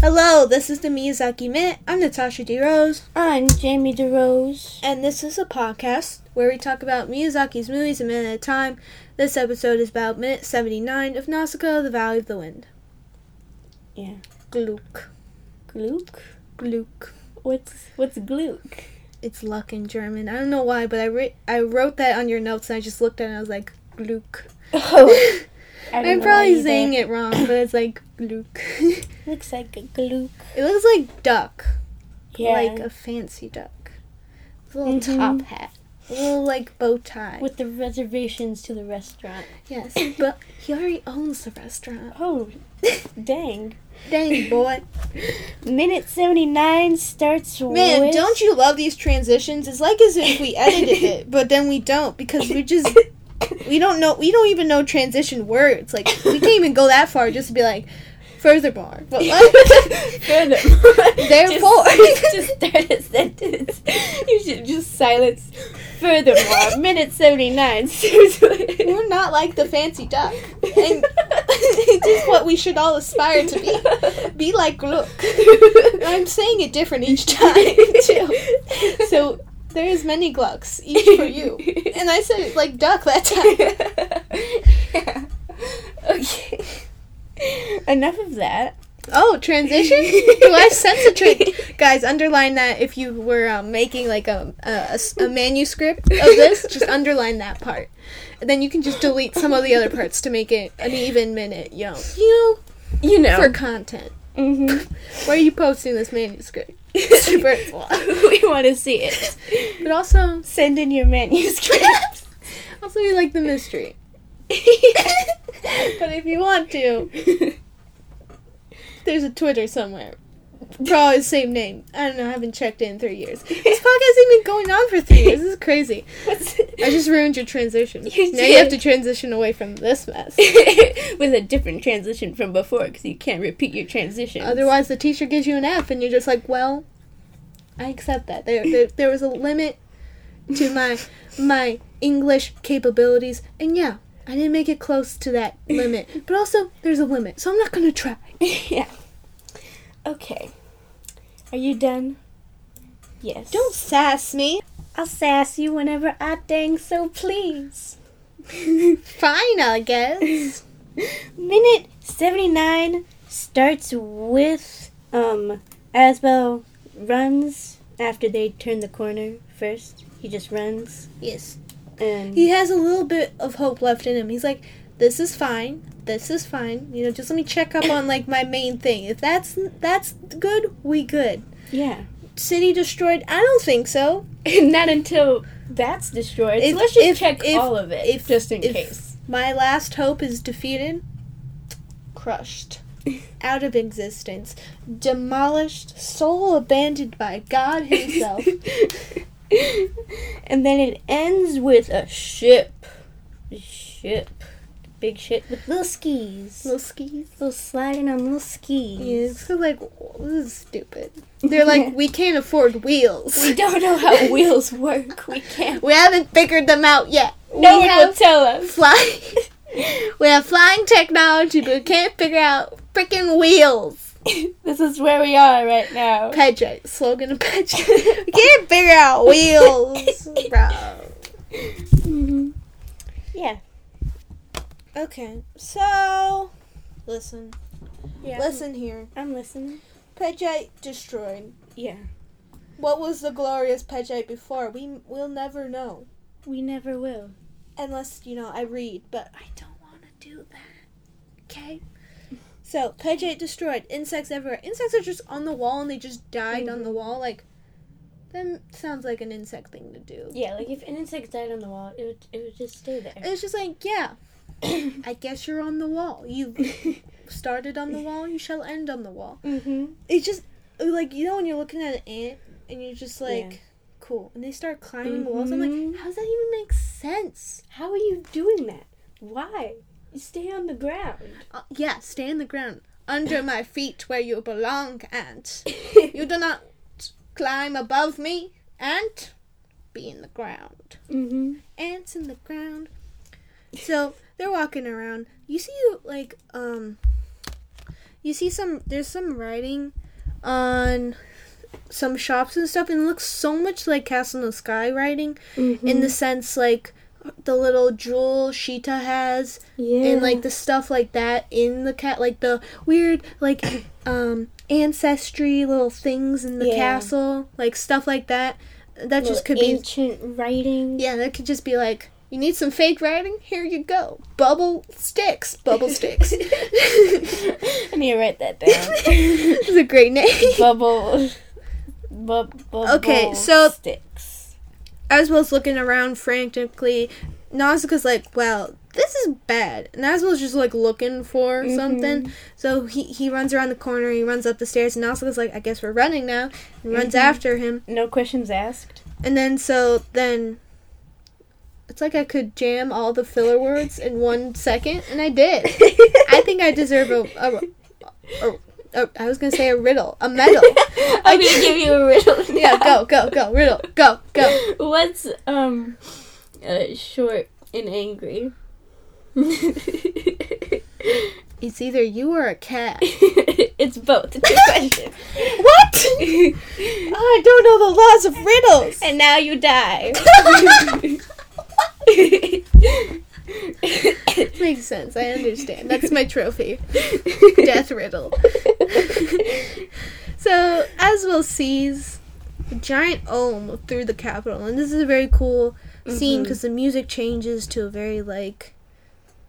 Hello, this is the Miyazaki Minute. I'm Natasha DeRose, I'm Jamie DeRose. and this is a podcast where we talk about Miyazaki's movies a minute at a time. This episode is about minute 79 of Nausicaa, The Valley of the Wind. Yeah. Gluck. Gluck? Gluck. What's what's Gluck? It's luck in German. I don't know why, but I, re- I wrote that on your notes and I just looked at it and I was like, Gluck. Oh. I'm probably saying it wrong, but it's like Gluck. it Looks like a gluk. It looks like duck. Yeah. Like a fancy duck. With a little Mhm. top hat. A little like bow tie. with the reservations to the restaurant. Yes, but he already owns the restaurant. Oh, dang. Dang, boy. Minute 79 starts Man, with... don't you love these transitions? It's like as if we edited it, but then we don't because we just we don't know we don't even know transition words. Like we can't even go that far just to be like furthermore. But Furthermore. Therefore. Just, just start a sentence. You should just silence. Furthermore, minute 79 starts with... we're not like the fancy duck. And it is what we should all aspire to be. Be like look. I'm saying it different each time too. So there's many glucks, each for you. And I said it like duck that time. yeah. Okay. Enough of that. Oh, transition? Do I sense a tra- Guys, underline that if you were um, making like a a manuscript of this, just underline that part. And then you can just delete some of the other parts to make it an even minute, you know, you You know, for content. hmm Where are you posting this manuscript? Super we want to see it. But also, Send in your manuscript. also you like the mystery. But if you want to, there's a Twitter somewhere. Probably the same name. I don't know. I haven't checked in three years. This podcast has been going on for three years. This is crazy. I just ruined your transition. You now you have to transition away from this mess. with a different transition from before because you can't repeat your transition. Otherwise, the teacher gives you an F, and you're just like, "Well, I accept that. There, there, there was a limit to my my English capabilities, and yeah, I didn't make it close to that limit. But also, there's a limit, so I'm not gonna try." yeah. Okay. Are you done? Yes. Don't sass me. I'll sass you whenever I dang so please. Fine, I guess. Minute 79 starts with um Asbel runs after they turn the corner first. He just runs Yes. And He has a little bit of hope left in him. He's like, "This is fine. This is fine. You know, just let me check up on like my main thing. If that's that's good, we good. yeah. City destroyed? I don't think so. Not until that's destroyed. If- so let's just if- check if- all of it if- just in case. My last hope is defeated, crushed, out of existence, demolished, soul abandoned by God Himself. and then it ends with a ship. A ship. Big ship with little skis. Little skis. Little sliding on little skis. Yeah, so like this is stupid. They're like, we can't afford wheels. We don't know how wheels work. We can't. We haven't figured them out yet. No we one will tell us. Fly- we have flying technology, but we can't figure out freaking wheels. this is where we are right now. Pedro, slogan of we can't figure out wheels, bro. hmm Yeah. Okay, so listen, Yeah. listen here. I'm listening. Pejite destroyed. Yeah. What was the glorious Pejite before? We will never know We never will. unless you know I read, but I don't want to do that. Okay. So Pejite destroyed. Insects everywhere. Insects are just on the wall and they just died on the Mhm. wall. Like that sounds like an insect thing to do. Yeah, like if an insect died on the wall, it would it would just stay there. It's just like yeah. I guess you're on the wall. You started on the wall. You shall end on the wall. mm-hmm. It's just like you know when you're looking at an ant and you're just like, Yeah. cool, and they start climbing the walls. I'm like, Mhm. how does that even make sense? How are you doing that? Why? Stay on the ground. Uh, yeah, stay in the ground under my feet where you belong, ant. You do not climb above me, ant. Be in the ground. mm-hmm. Ants in the ground. So they're walking around. You see, like, um, you see some there's some writing on some shops and stuff and it looks so much like Castle in the Sky writing in the sense like the little jewel Sheeta has yeah. and like the stuff like that in the cat like the weird like um ancestry little things in the Yeah. castle like stuff like that that Little just could be ancient writing. yeah that could just be like you need some fake writing here you go bubble sticks bubble sticks I need to write that down. it's a great name bubble. Bu- bubble Okay, so- sticks. Asbel's looking around frantically Nausicaa's like well, this is bad and Asbel's just like looking for Mm-hmm. something so he, he runs around the corner he runs up the stairs and Nausicaa's like I guess we're running now and runs Mhm. after him No questions asked. And then so then it's like I could jam all the filler words in one second, and I did. I think I deserve a, a, a, a I was gonna say a riddle, a medal. I'm gonna give you a riddle. yeah, go, go, go, riddle, go, go. What's um uh, short and angry? It's either you or a cat. it's both. It's a question. What? I don't know the laws of riddles. and now you die. Makes sense. I understand. That's my trophy. Death riddle. So Asbel sees a giant ohm through the capital, and this is a very cool scene Mhm. because the music changes to a very like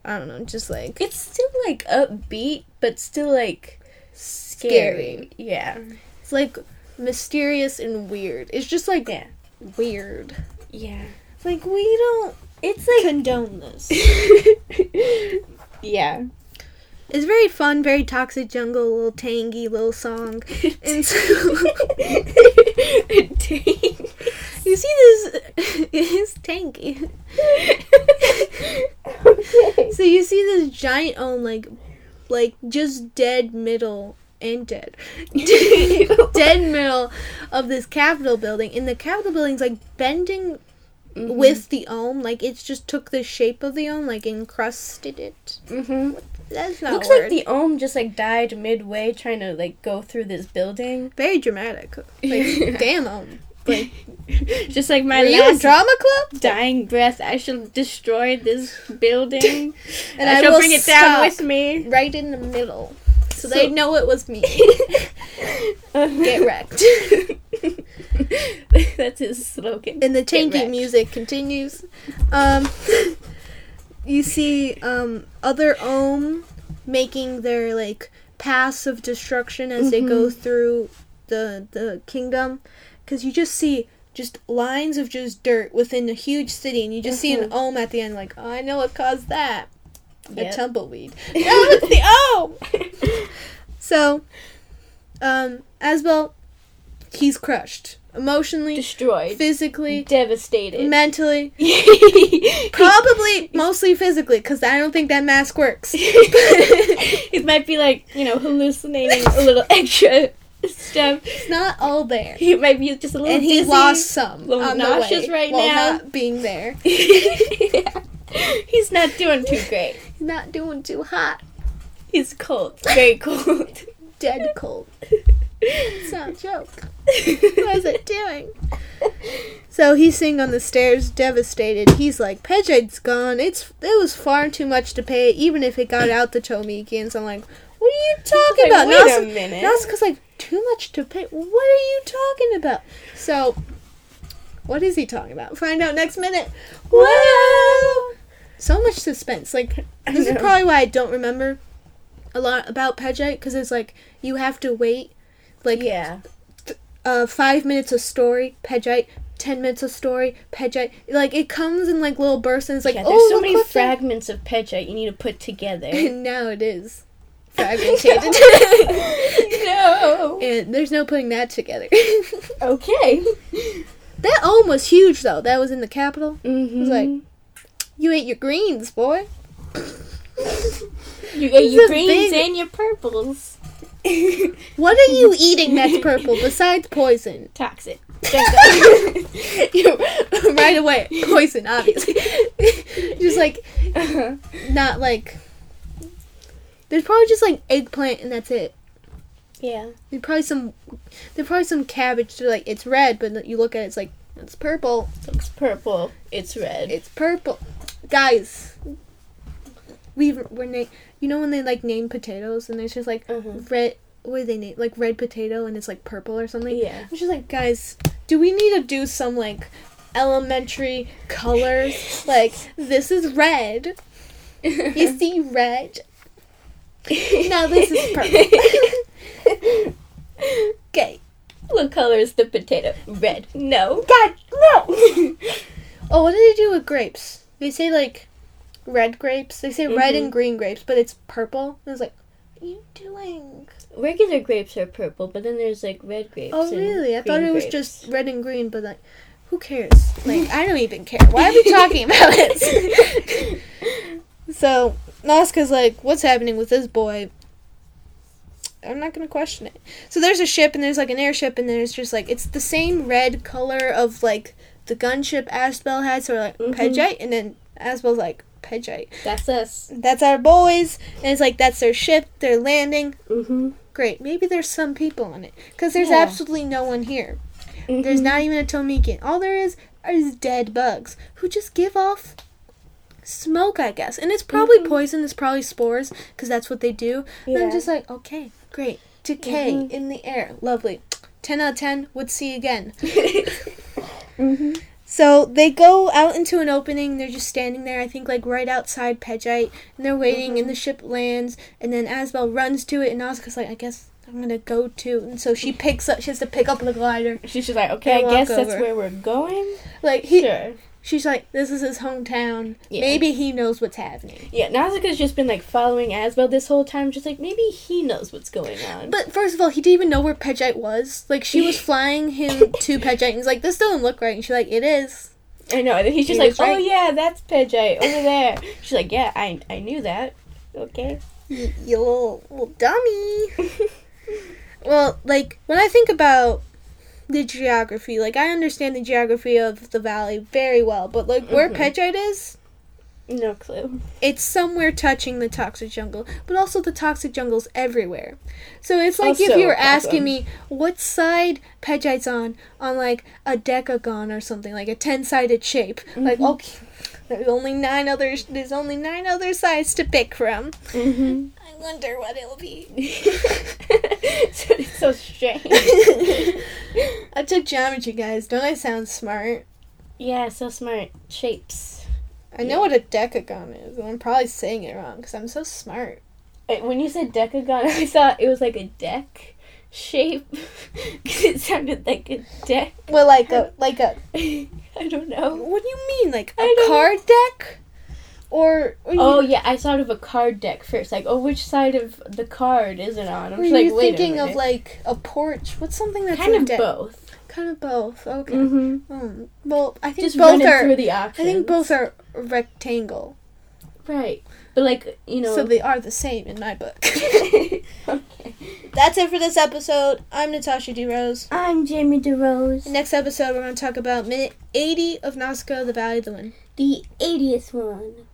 I don't know, just like It's still like upbeat, but still like scary. Yeah. it's like mysterious and weird. It's just like Yeah. weird. Yeah. It's like we don't It's like condone this. yeah. It's very fun, very toxic jungle, little tangy little song. And so you see this it's tangy. okay. So you see this giant ohm like like just dead middle and dead. dead middle of this capitol building and the capitol building's like bending Mm-hmm. with the ohm like it just took the shape of the ohm like encrusted it Mm-hmm. that's not Looks like the ohm just like died midway trying to like go through this building. very dramatic like damn ohm like Just like my were last drama club dying breath, I shall destroy this building and I, I shall will bring it down with me. right in the middle so, So- they know it was me get wrecked That's his slogan. and the wrecked. music continues. Um, you see um, other Ohm making their like paths of destruction as they go through the the kingdom, because you just see just lines of just dirt within a huge city, and you just see an Mhm. Ohm at the end. Like, oh, I know what caused that. Yep. A tumbleweed. no, it's the Ohm. So, um, Asbel, he's crushed emotionally, Destroyed. physically, Devastated. mentally, probably mostly physically, because I don't think that mask works. he might be like, you know, hallucinating a little extra stuff. It's not all there, He might be just a little and dizzy. lost some little on the nauseous right now. not being there. Yeah. He's not doing too great. He's not doing too hot. He's cold. Very cold. Dead cold. It's not a joke. What is it doing? So he's sitting on the stairs, devastated. He's like, Pejite's gone. It's it was far too much to pay, even if it got out the Tolmekians. I'm like, what are you talking Like, about? wait a Nas- minute. Nausicaa's like, too much to pay. What are you talking about? So, what is he talking about? Find out next minute. Whoa! So much suspense. Like, this is probably why I don't remember a lot about Pejite, because it's like, you have to wait, like, Yeah. uh, five minutes of story, Pejite, ten minutes of story, Pejite. Like, it comes in, like, little bursts, and it's like, yeah, oh, so many fragments of Pejite you need to put together. And now it is fragmented. no. and there's no putting that together. Okay. that ohm was huge, though. That was in the capital. Mm-hmm. was like- You ate your greens, boy. you ate your greens big- and your purples. What are you eating that's purple besides poison? Toxic. Right away, poison, obviously. just like, Uh-huh. not like. There's probably just like eggplant and that's it. Yeah. There's probably some. There's probably some cabbage. To like it's red, but you look at it, it's like it's purple. It's purple. It's red. It's purple, guys. We we're na- You know when they like name potatoes and it's just like Uh-huh. red. What do they name? Like red potato and it's like purple or something. Yeah. It's just like, guys, do we need to do some like elementary colors? like this is red. You see red. Now this is purple. Okay. What color is the potato? Red. No. God no. oh, what do they do with grapes? They say like red grapes. They say red Mhm. and green grapes, but it's purple. And was like, what are you doing? Regular grapes are purple, but then there's like red grapes. Oh really? I thought it was grapes. just red and green, but like, who cares? Like, I don't even care. Why are we talking about it? so Nausicaa's like, what's happening with this boy? I'm not gonna question it. So there's a ship and there's like an airship and there's just like it's the same red color of like the gunship Asbel had, so like Mhm. Pejite, and then Asbel's like That's us. That's our boys, and it's like that's their ship. They're landing. Mm-hmm. Great. Maybe there's some people on it because there's Yeah. absolutely no one here. There's not even a Tolmekian. All there is is dead bugs who just give off smoke, I guess. And it's probably Mhm. poison. It's probably spores because that's what they do. And I'm just like, okay, great. Decay Mhm. in the air. Lovely. 10 out of 10 would see again. mm-hmm. So they go out into an opening. They're just standing there, I think, like right outside Pejite. And they're waiting, and mm-hmm. the ship lands. And then Asbel runs to it, and Nausicaa's like, I guess I'm gonna go too. And so she picks up, she has to pick up the glider. She's just like, okay, I guess walk that's where we're going. Like, he, sure. She's like, this is his hometown. Yeah. Maybe he knows what's happening. Yeah, Nausicaa's just been like following Asbel this whole time, just like maybe he knows what's going on. But first of all, he didn't even know where Pejite was. Like, she was flying him to Pejite, and he's like, this doesn't look right. And she's like, it is. I know, and then he's just He like, oh right. yeah, that's Pejite over there. She's like, yeah, I I knew that. Okay. You, you little, little dummy. Well, like, when I think about the geography, like, I understand the geography of the valley very well, but, like, where Mhm. Pejite is, no clue. it's somewhere touching the toxic jungle, but also the toxic jungle's everywhere. So it's like if you were asking me what side Pejite's on, on like a decagon or something, like a ten sided shape. Like Mhm. okay, there's only nine others. There's only nine other sides to pick from. Mm-hmm. I wonder what it'll be. so, it's so strange. I took geometry, guys. Don't I sound smart? yeah, so smart. Shapes. I know what a decagon is, and I'm probably saying it wrong because I'm so smart. Uh, When you said decagon, I thought it was like a deck shape because it sounded like a deck. Well, like a like a. I don't know. What do you mean, like a card deck? Or, or Oh yeah, I thought of a card deck first. Like, oh, which side of the card is it on? I'm just like, wait a thinking of like a porch? What's something that's kind of deck? both. Kind of both. Okay. Mm-hmm. Um, well, I think Just both are. through the I think both are rectangle, right, but like you know. so they are the same in my book. okay. That's it for this episode. I'm Natasha DeRose. I'm Jamie DeRose. Next episode, we're going to talk about minute 80 of Nausicaa, the Valley of the Wind. The 80th one.